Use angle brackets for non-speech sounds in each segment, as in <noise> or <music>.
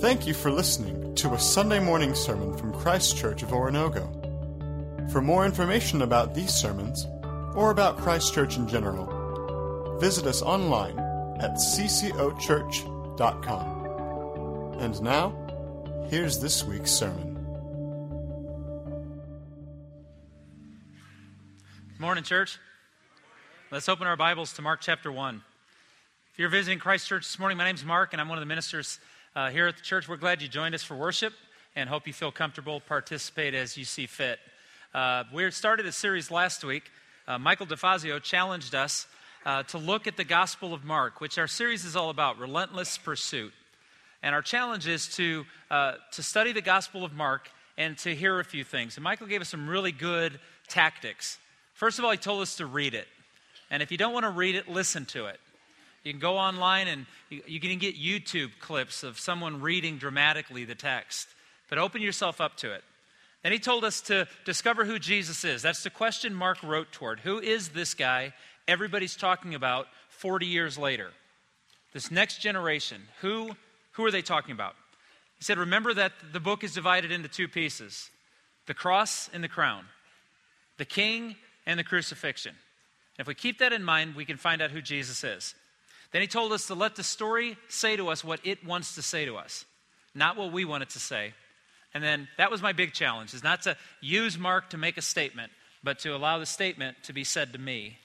Thank you for listening to a Sunday morning sermon from Christ Church of Oronogo. For more information about these sermons, or about Christ Church in general, visit us online at ccochurch.com. And now, here's this week's sermon. Morning, church. Let's open our Bibles to Mark chapter 1. If you're visiting Christ Church this morning, my name's Mark, and I'm one of the ministers uh, here at the church. We're glad you joined us for worship and hope you feel comfortable, participate as you see fit. Uh, we started a series last week. Uh, Michael DeFazio challenged us uh, to look at the Gospel of Mark, which our series is all about relentless pursuit. And our challenge is to, uh, to study the Gospel of Mark and to hear a few things. And Michael gave us some really good tactics. First of all, he told us to read it. And if you don't want to read it, listen to it. You can go online and you, can get YouTube clips of someone reading dramatically the text. But open yourself up to it. Then he told us to discover who Jesus is. That's the question Mark wrote toward. Who is this guy everybody's talking about 40 years later? This next generation. Who, who are they talking about? He said, Remember that the book is divided into two pieces the cross and the crown, the king and the crucifixion. if we keep that in mind, we can find out who Jesus is. Then he told us to let the story say to us what it wants to say to us, not what we want it to say. And then that was my big challenge, is not to use Mark to make a statement, but to allow the statement to be said to me.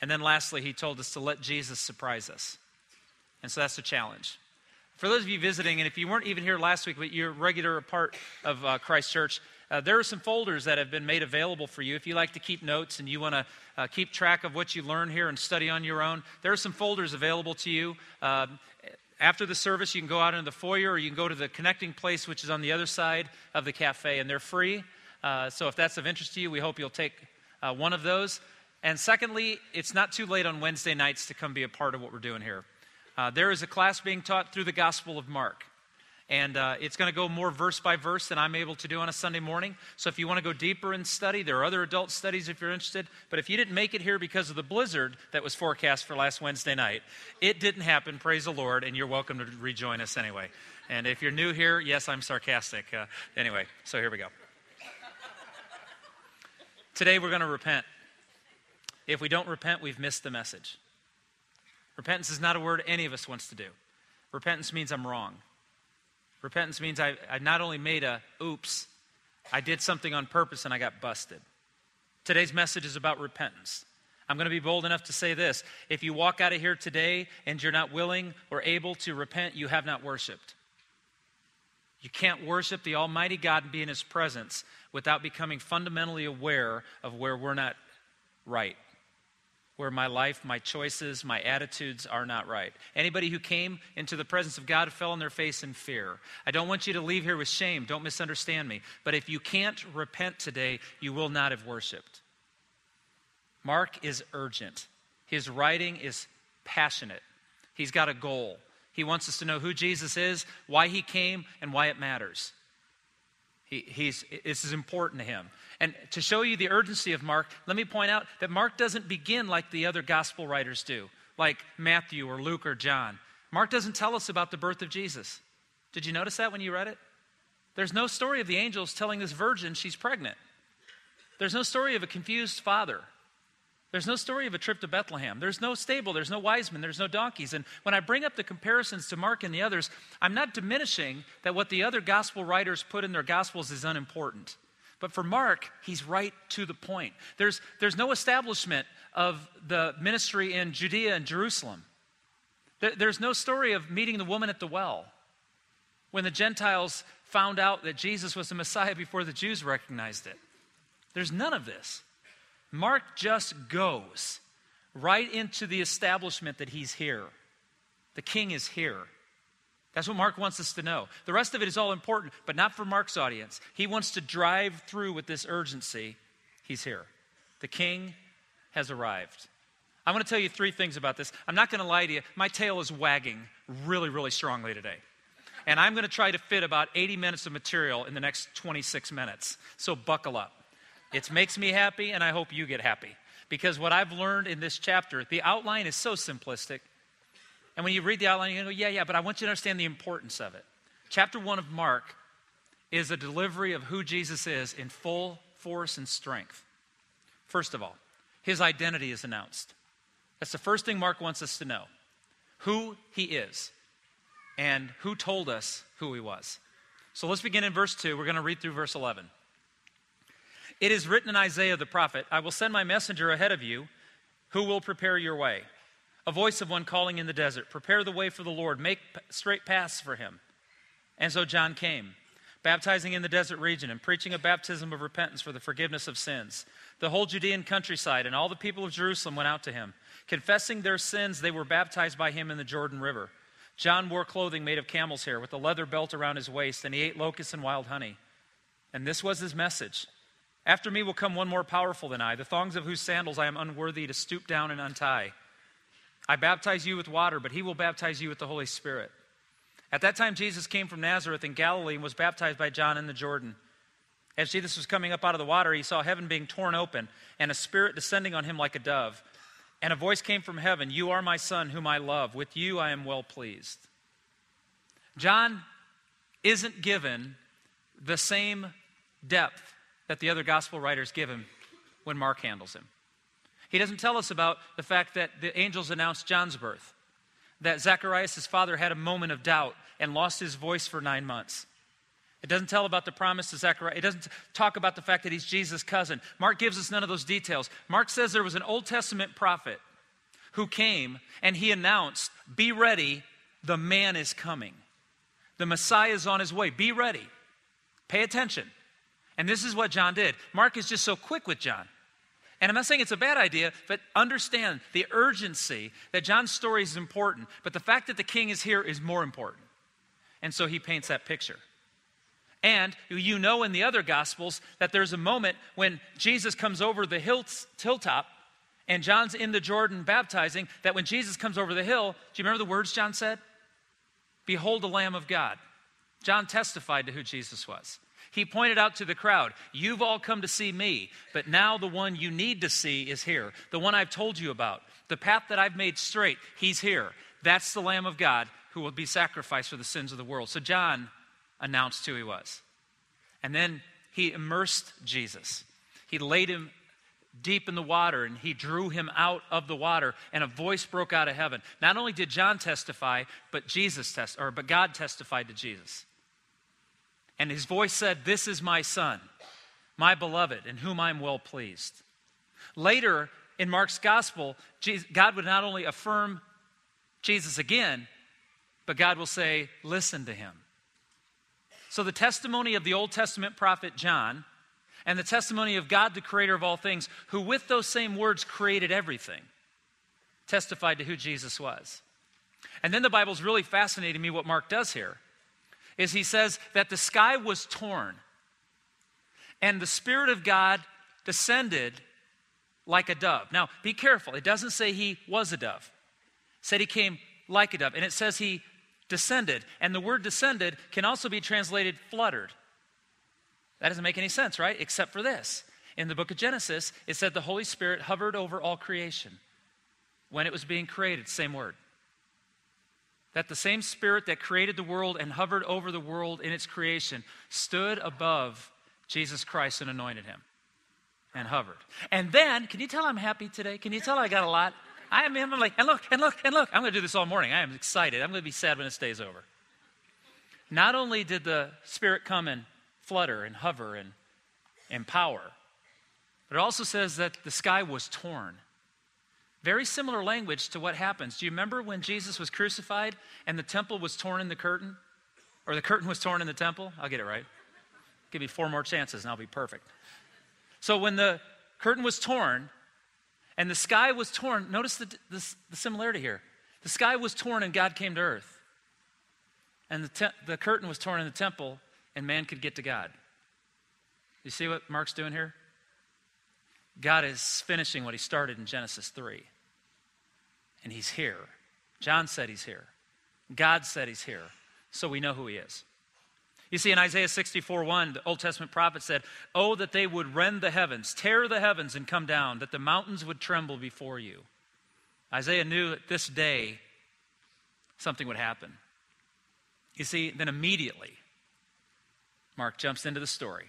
And then lastly, he told us to let Jesus surprise us. And so that's the challenge. For those of you visiting, and if you weren't even here last week, but you're a regular part of uh, Christ Church, uh, there are some folders that have been made available for you. If you like to keep notes and you want to uh, keep track of what you learn here and study on your own, there are some folders available to you. Uh, after the service, you can go out into the foyer or you can go to the connecting place, which is on the other side of the cafe, and they're free. Uh, so if that's of interest to you, we hope you'll take uh, one of those. And secondly, it's not too late on Wednesday nights to come be a part of what we're doing here. Uh, there is a class being taught through the Gospel of Mark. And uh, it's going to go more verse by verse than I'm able to do on a Sunday morning. So if you want to go deeper in study, there are other adult studies if you're interested. But if you didn't make it here because of the blizzard that was forecast for last Wednesday night, it didn't happen, praise the Lord, and you're welcome to rejoin us anyway. And if you're new here, yes, I'm sarcastic. Uh, anyway, so here we go. Today we're going to repent. If we don't repent, we've missed the message. Repentance is not a word any of us wants to do. Repentance means I'm wrong. Repentance means I, I not only made a oops, I did something on purpose and I got busted. Today's message is about repentance. I'm going to be bold enough to say this. If you walk out of here today and you're not willing or able to repent, you have not worshiped. You can't worship the Almighty God and be in His presence without becoming fundamentally aware of where we're not right where my life, my choices, my attitudes are not right. Anybody who came into the presence of God fell on their face in fear. I don't want you to leave here with shame. Don't misunderstand me. But if you can't repent today, you will not have worshiped. Mark is urgent. His writing is passionate. He's got a goal. He wants us to know who Jesus is, why he came, and why it matters. He, he's, this is important to him. And to show you the urgency of Mark, let me point out that Mark doesn't begin like the other gospel writers do, like Matthew or Luke or John. Mark doesn't tell us about the birth of Jesus. Did you notice that when you read it? There's no story of the angels telling this virgin she's pregnant. There's no story of a confused father. There's no story of a trip to Bethlehem. There's no stable. There's no wise men. There's no donkeys. And when I bring up the comparisons to Mark and the others, I'm not diminishing that what the other gospel writers put in their gospels is unimportant. But for Mark, he's right to the point. There's, there's no establishment of the ministry in Judea and Jerusalem. There, there's no story of meeting the woman at the well when the Gentiles found out that Jesus was the Messiah before the Jews recognized it. There's none of this. Mark just goes right into the establishment that he's here. The king is here. That's what Mark wants us to know. The rest of it is all important, but not for Mark's audience. He wants to drive through with this urgency. He's here. The king has arrived. I want to tell you three things about this. I'm not going to lie to you. My tail is wagging really, really strongly today. And I'm going to try to fit about 80 minutes of material in the next 26 minutes. So buckle up. It makes me happy, and I hope you get happy. Because what I've learned in this chapter, the outline is so simplistic. And when you read the outline, you're going to go, yeah, yeah, but I want you to understand the importance of it. Chapter 1 of Mark is a delivery of who Jesus is in full force and strength. First of all, his identity is announced. That's the first thing Mark wants us to know who he is and who told us who he was. So let's begin in verse 2. We're going to read through verse 11. It is written in Isaiah the prophet I will send my messenger ahead of you who will prepare your way. A voice of one calling in the desert, Prepare the way for the Lord, make straight paths for him. And so John came baptizing in the desert region and preaching a baptism of repentance for the forgiveness of sins. The whole Judean countryside and all the people of Jerusalem went out to him. Confessing their sins, they were baptized by him in the Jordan River. John wore clothing made of camel's hair with a leather belt around his waist, and he ate locusts and wild honey. And this was his message After me will come one more powerful than I, the thongs of whose sandals I am unworthy to stoop down and untie. I baptize you with water, but he will baptize you with the Holy Spirit. At that time, Jesus came from Nazareth in Galilee and was baptized by John in the Jordan. As Jesus was coming up out of the water, he saw heaven being torn open and a spirit descending on him like a dove. And a voice came from heaven You are my son, whom I love. With you I am well pleased. John isn't given the same depth that the other gospel writers give him when Mark handles him. He doesn't tell us about the fact that the angels announced John's birth, that Zacharias' father had a moment of doubt and lost his voice for nine months. It doesn't tell about the promise to Zechariah. It doesn't talk about the fact that he's Jesus' cousin. Mark gives us none of those details. Mark says there was an Old Testament prophet who came and he announced, Be ready, the man is coming. The Messiah is on his way. Be ready. Pay attention. And this is what John did. Mark is just so quick with John. And I'm not saying it's a bad idea, but understand the urgency that John's story is important, but the fact that the king is here is more important. And so he paints that picture. And you know in the other Gospels that there's a moment when Jesus comes over the hill, hilltop and John's in the Jordan baptizing, that when Jesus comes over the hill, do you remember the words John said? Behold the Lamb of God. John testified to who Jesus was. He pointed out to the crowd, You've all come to see me, but now the one you need to see is here. The one I've told you about. The path that I've made straight, he's here. That's the Lamb of God who will be sacrificed for the sins of the world. So John announced who he was. And then he immersed Jesus. He laid him deep in the water and he drew him out of the water and a voice broke out of heaven. Not only did John testify, but Jesus test or but God testified to Jesus. And his voice said, "This is my son, my beloved, in whom I'm well pleased." Later in Mark's gospel, God would not only affirm Jesus again, but God will say, listen to him. So the testimony of the Old Testament prophet John and the testimony of God, the creator of all things, who with those same words created everything, testified to who Jesus was. And then the Bible's really fascinating me what Mark does here is he says that the sky was torn and the spirit of God descended like a dove. Now, be careful. It doesn't say he was a dove. It said he came like a dove. And it says he descended. And the word descended can also be translated fluttered. That doesn't make any sense, right? Except for this. In the book of Genesis, it said the Holy Spirit hovered over all creation when it was being created, same word. That the same Spirit that created the world and hovered over the world in its creation stood above Jesus Christ and anointed him and hovered. And then, can you tell I'm happy today? Can you tell I got a lot? I am I'm like, and look, and look, and look. I'm going to do this all morning. I am excited. I'm going to be sad when this day's over. Not only did the Spirit come and flutter and hover and empower, but it also says that the sky was torn. Very similar language to what happens. Do you remember when Jesus was crucified and the temple was torn in the curtain? Or the curtain was torn in the temple? I'll get it right. Give me four more chances and I'll be perfect. So when the curtain was torn, and the sky was torn. Notice the, the, the similarity here. The sky was torn and God came to earth. And the, te- the curtain was torn in the temple and man could get to God. You see what Mark's doing here? God is finishing what he started in Genesis 3. And he's here. John said he's here. God said he's here. So we know who he is. You see, in Isaiah 64 1, the Old Testament prophet said, Oh, that they would rend the heavens, tear the heavens, and come down, that the mountains would tremble before you. Isaiah knew that this day something would happen. You see, then immediately, Mark jumps into the story.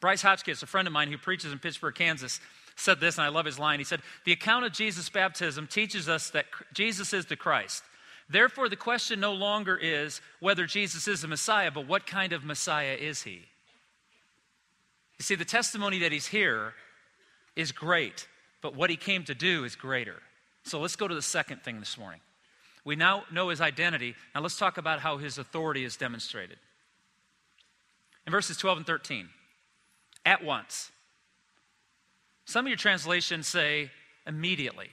Bryce Hotchkiss, a friend of mine who preaches in Pittsburg, Kansas, said this, and I love his line. He said, The account of Jesus' baptism teaches us that Jesus is the Christ. Therefore, the question no longer is whether Jesus is the Messiah, but what kind of Messiah is he? You see, the testimony that he's here is great, but what he came to do is greater. So let's go to the second thing this morning. We now know his identity. Now let's talk about how his authority is demonstrated. In verses 12 and 13, at once. Some of your translations say immediately.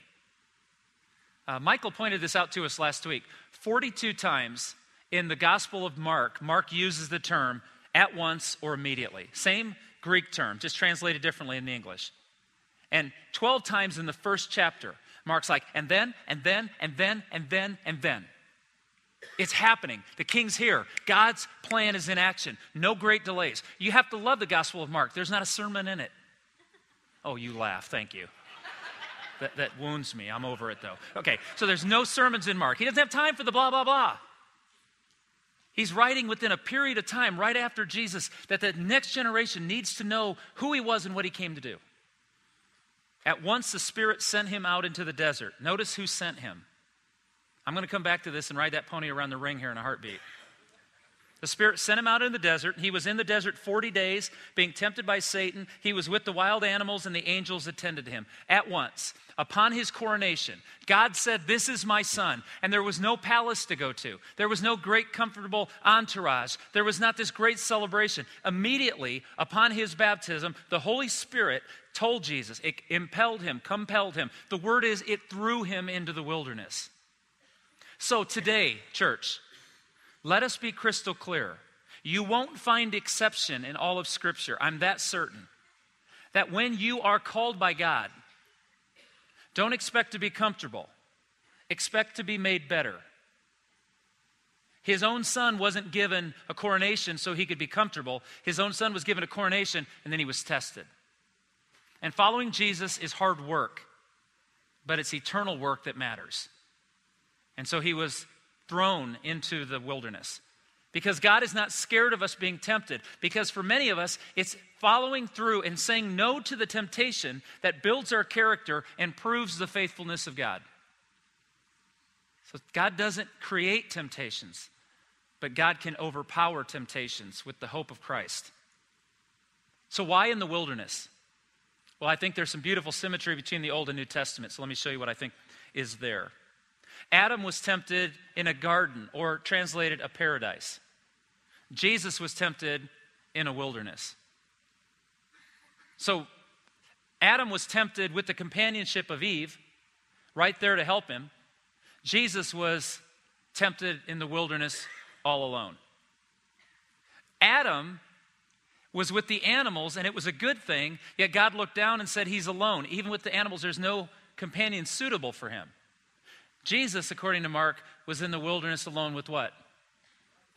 Uh, Michael pointed this out to us last week. 42 times in the Gospel of Mark, Mark uses the term at once or immediately. Same Greek term, just translated differently in the English. And 12 times in the first chapter, Mark's like, and then, and then, and then, and then, and then. It's happening. The king's here. God's plan is in action. No great delays. You have to love the Gospel of Mark. There's not a sermon in it. Oh, you laugh. Thank you. That, that wounds me. I'm over it, though. Okay, so there's no sermons in Mark. He doesn't have time for the blah, blah, blah. He's writing within a period of time right after Jesus that the next generation needs to know who he was and what he came to do. At once the Spirit sent him out into the desert. Notice who sent him. I'm going to come back to this and ride that pony around the ring here in a heartbeat. The Spirit sent him out in the desert. He was in the desert 40 days, being tempted by Satan. He was with the wild animals, and the angels attended him. At once, upon his coronation, God said, This is my son. And there was no palace to go to, there was no great, comfortable entourage, there was not this great celebration. Immediately, upon his baptism, the Holy Spirit told Jesus, it impelled him, compelled him. The word is, it threw him into the wilderness. So today, church, let us be crystal clear. You won't find exception in all of Scripture. I'm that certain. That when you are called by God, don't expect to be comfortable, expect to be made better. His own son wasn't given a coronation so he could be comfortable. His own son was given a coronation and then he was tested. And following Jesus is hard work, but it's eternal work that matters. And so he was thrown into the wilderness. Because God is not scared of us being tempted. Because for many of us, it's following through and saying no to the temptation that builds our character and proves the faithfulness of God. So God doesn't create temptations, but God can overpower temptations with the hope of Christ. So, why in the wilderness? Well, I think there's some beautiful symmetry between the Old and New Testament. So, let me show you what I think is there. Adam was tempted in a garden, or translated a paradise. Jesus was tempted in a wilderness. So, Adam was tempted with the companionship of Eve, right there to help him. Jesus was tempted in the wilderness all alone. Adam was with the animals, and it was a good thing, yet God looked down and said, He's alone. Even with the animals, there's no companion suitable for him. Jesus, according to Mark, was in the wilderness alone with what?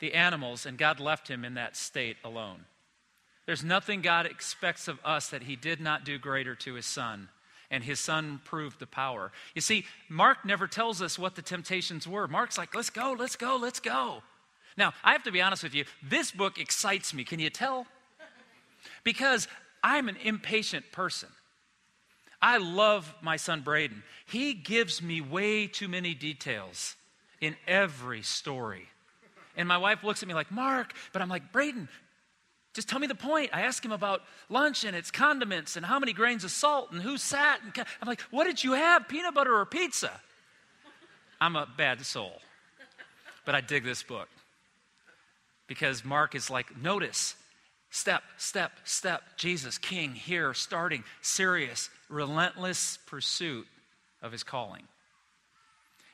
The animals, and God left him in that state alone. There's nothing God expects of us that he did not do greater to his son, and his son proved the power. You see, Mark never tells us what the temptations were. Mark's like, let's go, let's go, let's go. Now, I have to be honest with you, this book excites me. Can you tell? Because I'm an impatient person. I love my son Braden. He gives me way too many details in every story. And my wife looks at me like, Mark, but I'm like, Braden, just tell me the point. I ask him about lunch and its condiments and how many grains of salt and who sat. And I'm like, what did you have, peanut butter or pizza? I'm a bad soul. But I dig this book because Mark is like, notice, step, step, step. Jesus, King, here, starting, serious, relentless pursuit of his calling.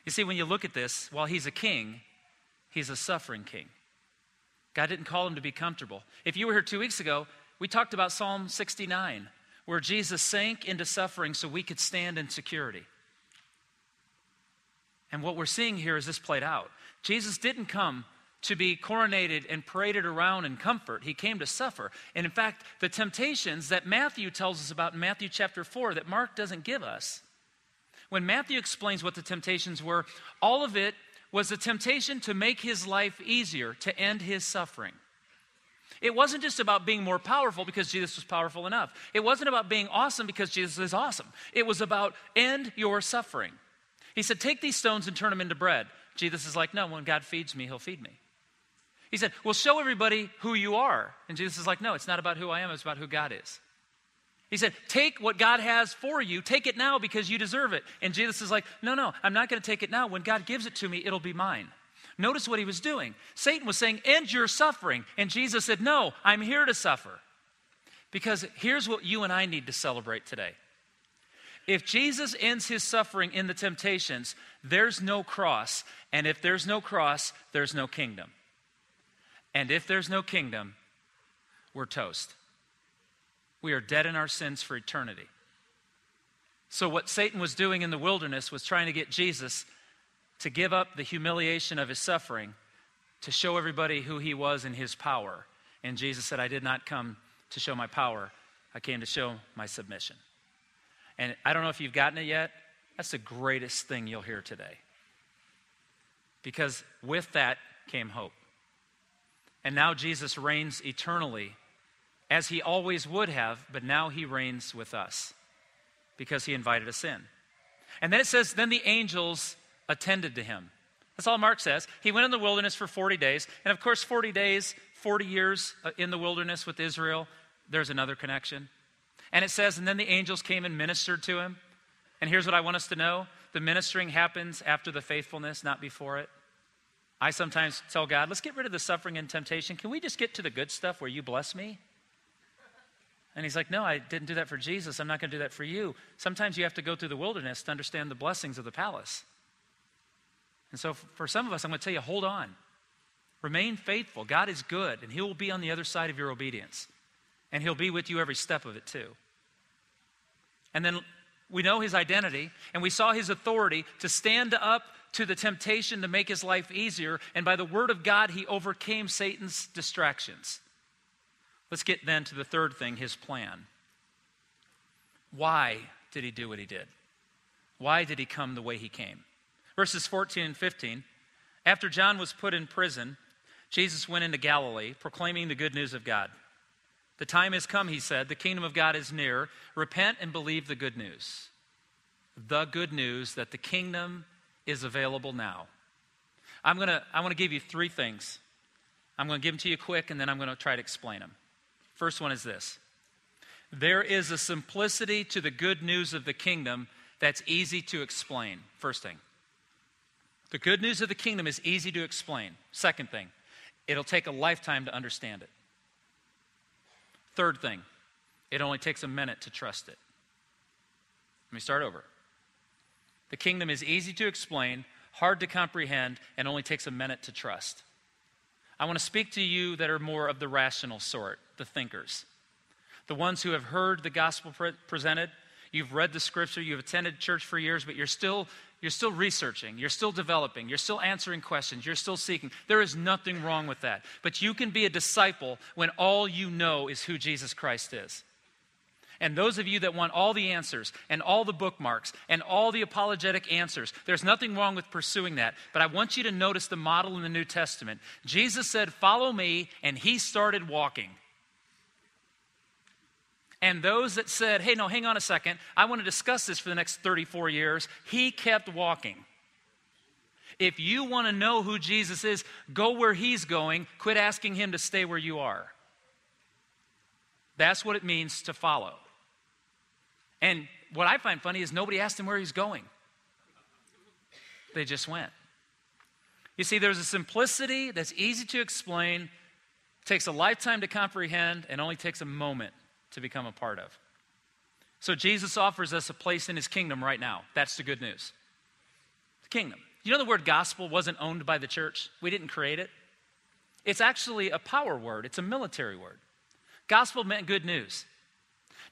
You see, when you look at this, while he's a king, he's a suffering king. God didn't call him to be comfortable. If you were here two weeks ago, we talked about Psalm 69, where Jesus sank into suffering so we could stand in security. And what we're seeing here is this played out. Jesus didn't come to be coronated and paraded around in comfort. He came to suffer. And in fact, the temptations that Matthew tells us about in Matthew chapter 4 that Mark doesn't give us, when Matthew explains what the temptations were, all of it was the temptation to make his life easier, to end his suffering. It wasn't just about being more powerful because Jesus was powerful enough. It wasn't about being awesome because Jesus is awesome. It was about end your suffering. He said, Take these stones and turn them into bread. Jesus is like, No, when God feeds me, he'll feed me. He said, Well, show everybody who you are. And Jesus is like, No, it's not about who I am, it's about who God is. He said, Take what God has for you, take it now because you deserve it. And Jesus is like, No, no, I'm not going to take it now. When God gives it to me, it'll be mine. Notice what he was doing. Satan was saying, End your suffering. And Jesus said, No, I'm here to suffer. Because here's what you and I need to celebrate today. If Jesus ends his suffering in the temptations, there's no cross. And if there's no cross, there's no kingdom. And if there's no kingdom, we're toast. We are dead in our sins for eternity. So, what Satan was doing in the wilderness was trying to get Jesus to give up the humiliation of his suffering to show everybody who he was in his power. And Jesus said, I did not come to show my power, I came to show my submission. And I don't know if you've gotten it yet. That's the greatest thing you'll hear today. Because with that came hope. And now Jesus reigns eternally as he always would have, but now he reigns with us because he invited us in. And then it says, then the angels attended to him. That's all Mark says. He went in the wilderness for 40 days. And of course, 40 days, 40 years uh, in the wilderness with Israel, there's another connection. And it says, and then the angels came and ministered to him. And here's what I want us to know the ministering happens after the faithfulness, not before it. I sometimes tell God, let's get rid of the suffering and temptation. Can we just get to the good stuff where you bless me? And he's like, No, I didn't do that for Jesus. I'm not going to do that for you. Sometimes you have to go through the wilderness to understand the blessings of the palace. And so for some of us, I'm going to tell you, hold on. Remain faithful. God is good, and He will be on the other side of your obedience. And He'll be with you every step of it, too. And then we know His identity, and we saw His authority to stand up to the temptation to make His life easier. And by the Word of God, He overcame Satan's distractions. Let's get then to the third thing His plan. Why did He do what He did? Why did He come the way He came? Verses 14 and 15. After John was put in prison, Jesus went into Galilee, proclaiming the good news of God. The time has come, he said. The kingdom of God is near. Repent and believe the good news. The good news that the kingdom is available now. I'm going to I want to give you three things. I'm going to give them to you quick and then I'm going to try to explain them. First one is this. There is a simplicity to the good news of the kingdom that's easy to explain. First thing. The good news of the kingdom is easy to explain. Second thing, it'll take a lifetime to understand it. Third thing, it only takes a minute to trust it. Let me start over. The kingdom is easy to explain, hard to comprehend, and only takes a minute to trust. I want to speak to you that are more of the rational sort, the thinkers, the ones who have heard the gospel pre- presented. You've read the scripture, you've attended church for years, but you're still you're still researching, you're still developing, you're still answering questions, you're still seeking. There is nothing wrong with that. But you can be a disciple when all you know is who Jesus Christ is. And those of you that want all the answers and all the bookmarks and all the apologetic answers, there's nothing wrong with pursuing that. But I want you to notice the model in the New Testament. Jesus said, Follow me, and he started walking. And those that said, hey, no, hang on a second, I want to discuss this for the next 34 years, he kept walking. If you want to know who Jesus is, go where he's going. Quit asking him to stay where you are. That's what it means to follow. And what I find funny is nobody asked him where he's going, they just went. You see, there's a simplicity that's easy to explain, takes a lifetime to comprehend, and only takes a moment to become a part of. So Jesus offers us a place in his kingdom right now. That's the good news. The kingdom. You know the word gospel wasn't owned by the church? We didn't create it. It's actually a power word, it's a military word. Gospel meant good news.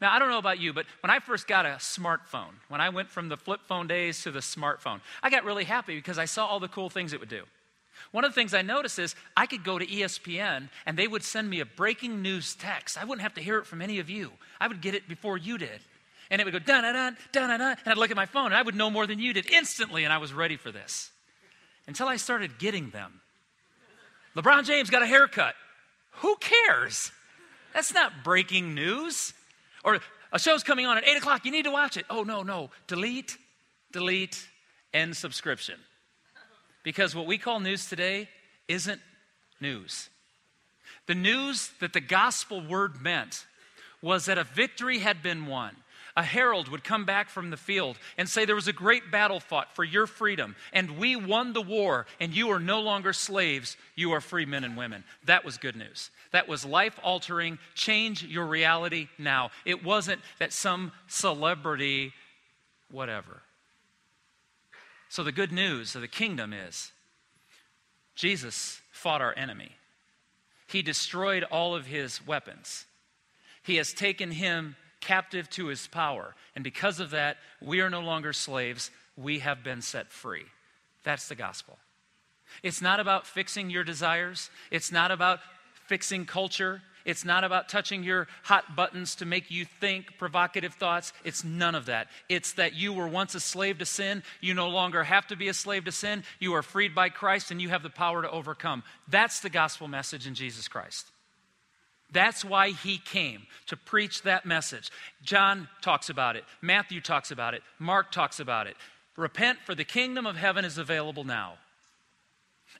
Now, I don't know about you, but when I first got a smartphone, when I went from the flip phone days to the smartphone, I got really happy because I saw all the cool things it would do. One of the things I noticed is I could go to ESPN and they would send me a breaking news text. I wouldn't have to hear it from any of you. I would get it before you did. And it would go dun dun dun dun dun, and I'd look at my phone and I would know more than you did instantly, and I was ready for this. until I started getting them. LeBron James got a haircut. Who cares? That's not breaking news. Or a show's coming on at 8 o'clock, you need to watch it. Oh, no, no. Delete, delete, end subscription. Because what we call news today isn't news. The news that the gospel word meant was that a victory had been won a herald would come back from the field and say, There was a great battle fought for your freedom, and we won the war, and you are no longer slaves, you are free men and women. That was good news. That was life altering, change your reality now. It wasn't that some celebrity, whatever. So, the good news of the kingdom is Jesus fought our enemy. He destroyed all of his weapons. He has taken him captive to his power. And because of that, we are no longer slaves. We have been set free. That's the gospel. It's not about fixing your desires, it's not about fixing culture. It's not about touching your hot buttons to make you think provocative thoughts. It's none of that. It's that you were once a slave to sin. You no longer have to be a slave to sin. You are freed by Christ and you have the power to overcome. That's the gospel message in Jesus Christ. That's why he came, to preach that message. John talks about it, Matthew talks about it, Mark talks about it. Repent, for the kingdom of heaven is available now.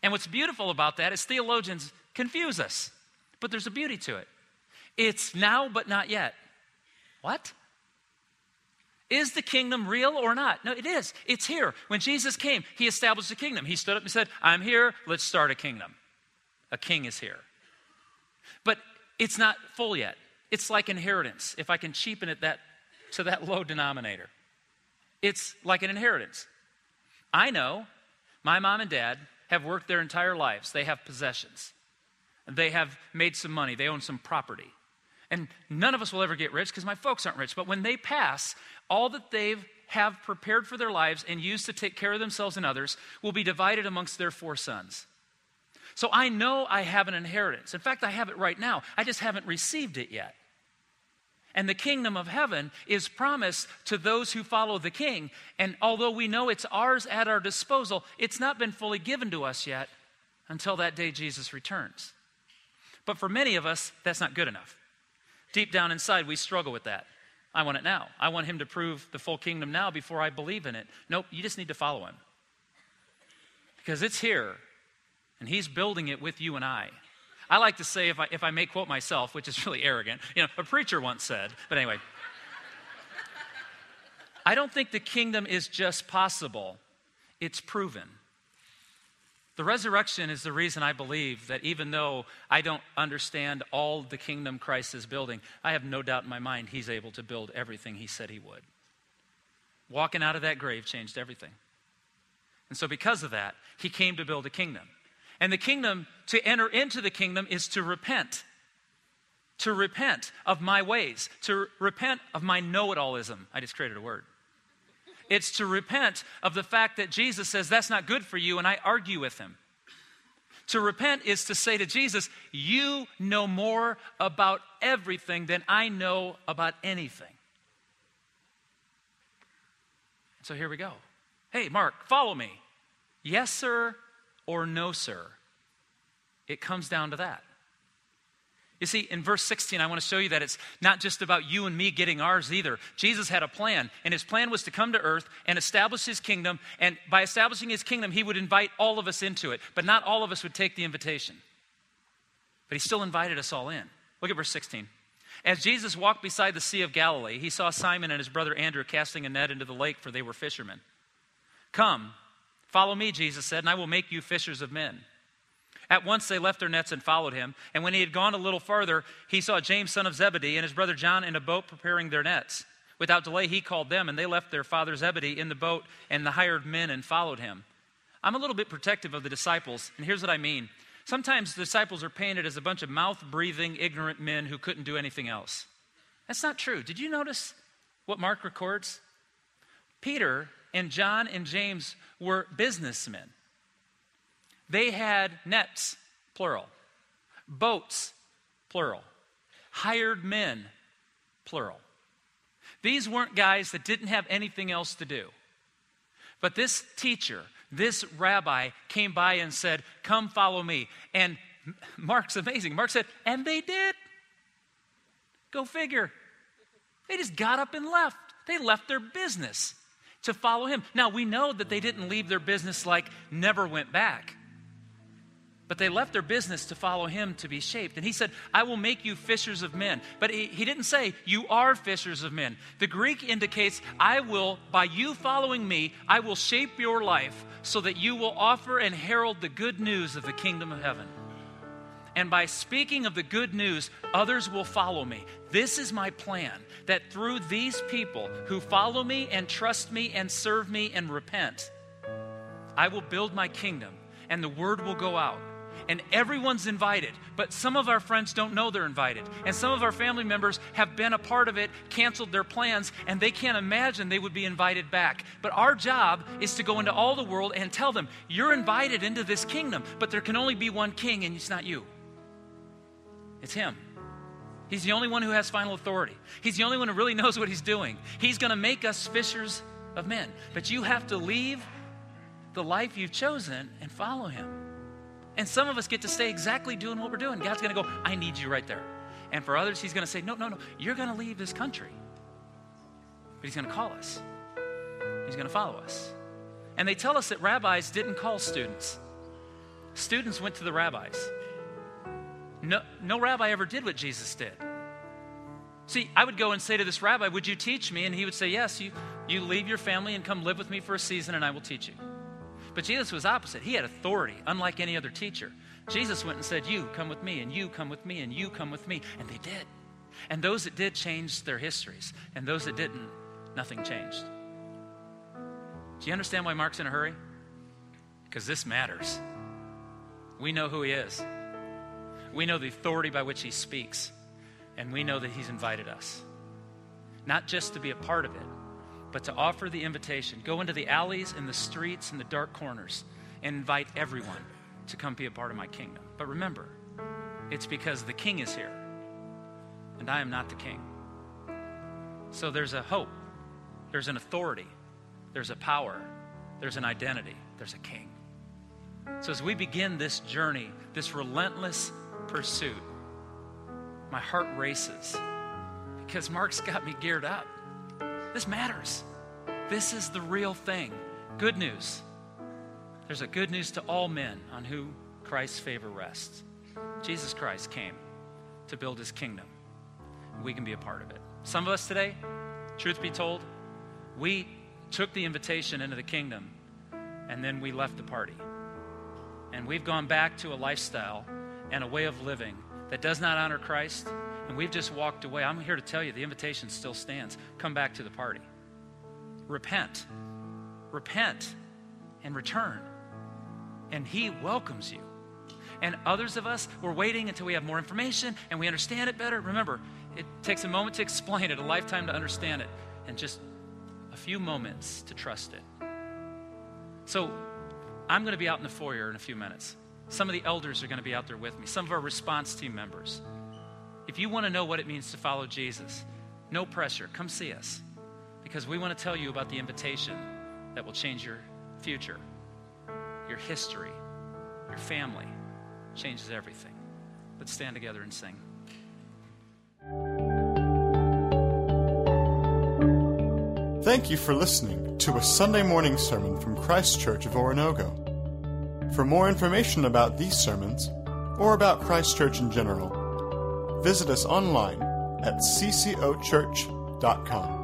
And what's beautiful about that is theologians confuse us, but there's a beauty to it. It's now, but not yet. What? Is the kingdom real or not? No, it is. It's here. When Jesus came, he established a kingdom. He stood up and said, I'm here, let's start a kingdom. A king is here. But it's not full yet. It's like inheritance, if I can cheapen it that, to that low denominator. It's like an inheritance. I know my mom and dad have worked their entire lives, they have possessions, they have made some money, they own some property. And none of us will ever get rich because my folks aren't rich. But when they pass, all that they have prepared for their lives and used to take care of themselves and others will be divided amongst their four sons. So I know I have an inheritance. In fact, I have it right now. I just haven't received it yet. And the kingdom of heaven is promised to those who follow the king. And although we know it's ours at our disposal, it's not been fully given to us yet until that day Jesus returns. But for many of us, that's not good enough. Deep down inside, we struggle with that. I want it now. I want him to prove the full kingdom now before I believe in it. Nope, you just need to follow him. Because it's here and He's building it with you and I. I like to say, if I, if I may quote myself, which is <laughs> really arrogant, you know, a preacher once said, but anyway, I don't think the kingdom is just possible, it's proven. The resurrection is the reason I believe that even though I don't understand all the kingdom Christ is building, I have no doubt in my mind he's able to build everything he said he would. Walking out of that grave changed everything. And so, because of that, he came to build a kingdom. And the kingdom, to enter into the kingdom, is to repent. To repent of my ways, to repent of my know it allism. I just created a word. It's to repent of the fact that Jesus says that's not good for you, and I argue with him. To repent is to say to Jesus, You know more about everything than I know about anything. So here we go. Hey, Mark, follow me. Yes, sir or no, sir. It comes down to that. You see, in verse 16, I want to show you that it's not just about you and me getting ours either. Jesus had a plan, and his plan was to come to earth and establish his kingdom. And by establishing his kingdom, he would invite all of us into it. But not all of us would take the invitation. But he still invited us all in. Look at verse 16. As Jesus walked beside the Sea of Galilee, he saw Simon and his brother Andrew casting a net into the lake, for they were fishermen. Come, Follow me, Jesus said, and I will make you fishers of men. At once they left their nets and followed him. And when he had gone a little further, he saw James, son of Zebedee, and his brother John in a boat preparing their nets. Without delay, he called them, and they left their father Zebedee in the boat and the hired men and followed him. I'm a little bit protective of the disciples, and here's what I mean. Sometimes the disciples are painted as a bunch of mouth breathing, ignorant men who couldn't do anything else. That's not true. Did you notice what Mark records? Peter and John and James were businessmen. They had nets, plural, boats, plural, hired men, plural. These weren't guys that didn't have anything else to do. But this teacher, this rabbi came by and said, Come follow me. And <laughs> Mark's amazing. Mark said, And they did. Go figure. They just got up and left. They left their business to follow him. Now, we know that they didn't leave their business like never went back. But they left their business to follow him to be shaped. And he said, I will make you fishers of men. But he, he, didn't say, You are fishers of men. The Greek indicates, I will, by you following me, I will shape your life so that you will offer and herald the good news of the kingdom of heaven. And by speaking of the good news, others will follow me. This is my plan that through these people who follow me and trust me and serve me and repent, I will build my kingdom and the word will go out and everyone's invited. But some of our friends don't know they're invited. And some of our family members have been a part of it, canceled their plans, and they can't imagine they would be invited back. But our job is to go into all the world and tell them, you're invited into this kingdom, but there can only be one king, and it's not you. It's him. He's the only one who has final authority. He's the only one who really knows what he's doing. He's going to make us fishers of men. But you have to leave the life you've chosen and follow him. And some of us get to stay exactly doing what we're doing. God's going to go, I need you right there. And for others, He's going to say, No, no, no, you're going to leave this country. But He's going to call us, He's going to follow us. And they tell us that rabbis didn't call students, students went to the rabbis. No, no rabbi ever did what Jesus did. See, I would go and say to this rabbi, Would you teach me? And he would say, Yes, you, you leave your family and come live with me for a season, and I will teach you. But Jesus was opposite. He had authority, unlike any other teacher. Jesus went and said, You come with me, and you come with me, and you come with me. And they did. And those that did changed their histories, and those that didn't, nothing changed. Do you understand why Mark's in a hurry? Because this matters. We know who he is, we know the authority by which he speaks, and we know that he's invited us. Not just to be a part of it, but to offer the invitation. Go into the alleys and the streets and the dark corners and invite everyone to come be a part of my kingdom. But remember, it's because the king is here, and I am not the king. So there's a hope, there's an authority, there's a power, there's an identity, there's a king. So as we begin this journey, this relentless pursuit, my heart races because Mark's got me geared up. This matters. This is the real thing. Good news. There's a good news to all men on who Christ's favor rests. Jesus Christ came to build his kingdom. We can be a part of it. Some of us today, truth be told, we took the invitation into the kingdom and then we left the party. And we've gone back to a lifestyle and a way of living that does not honor Christ and we've just walked away, I'm here to tell you the invitation still stands. Come back to the party. Repent. Repent and return. And He welcomes you. And others of us, we're waiting until we have more information and we understand it better. Remember, it takes a moment to explain it, a lifetime to understand it, and just a few moments to trust it. So, I'm going to be out in the foyer in a few minutes. Some of the elders are going to be out there with me, some of our response team members. If you want to know what it means to follow Jesus, no pressure. Come see us because we want to tell you about the invitation that will change your future, your history, your family. Changes everything. Let's stand together and sing. Thank you for listening to a Sunday morning sermon from Christ Church of Oronogo. For more information about these sermons, or about Christ Church in general, visit us online at ccochurch.com.